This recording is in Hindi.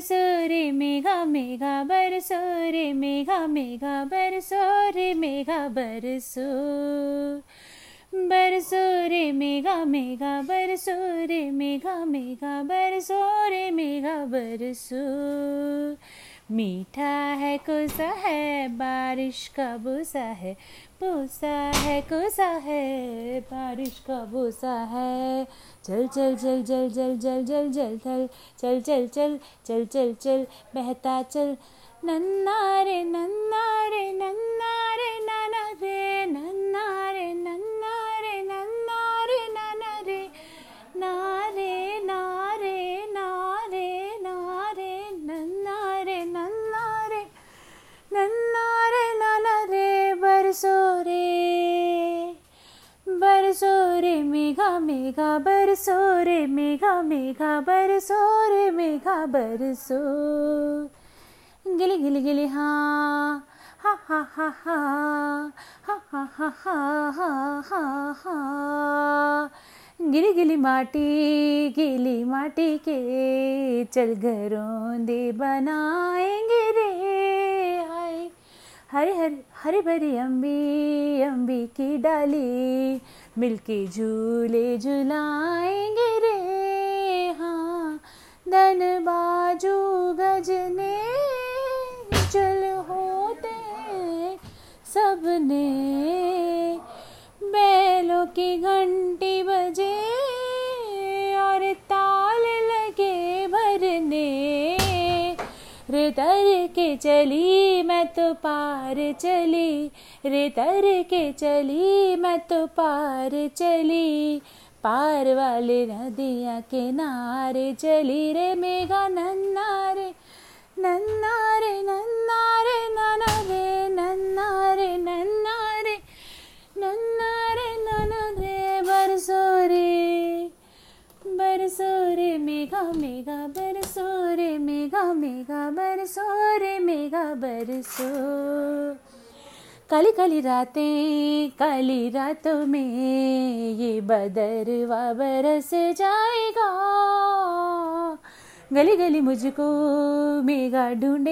बरसो रे मेघा मेघा बरसो रे मेघा मेघा बरसो रे मेघा बरसो। बरसो रे मेघा मेघा बरसो रे मेघा मेघा बरसो रे मेघा बरसो। मीठा है कुसा है बारिश का भूसा है भूसा है कुसा है बारिश का भूसा है चल चल चल जल जल जल जल जल चल चल चल चल चल चल चल बहता चल नन्ना रे नन्ना रे नन्ना मेघा मेघा बरसो रे मेघा मेघा बरसो रे मेघा बरसो गिली गिली गिली हाँ हा हा हा हा हा हा हा हा हा हा हा गिली गिली माटी गीली माटी के चल घरों दे बनाएँगे रे हरे हरे हरे भरी अम्बी अम्बी की डाली मिलके झूले झुलाएँगे रे हाँ धन बाजू गजने चल होते सबने तर के चली, मैं तो पार चली। रे तर के चली, मैं तो पार चली। पार वाले नदिया के नारे चली रे मेघा नन्ना रे नन्ना रे नन्ना रे नाना रे नन्ना रे नन्ना रे नन्ना रे नाना रे बरसो रे। बरसो रे मेघा मेघा मेघा मेघा बरसो रे मेघा बरसो। काली काली रातें, काली रातों में ये बदरवा बरस जाएगा। गली गली मुझको मेघा ढूंढे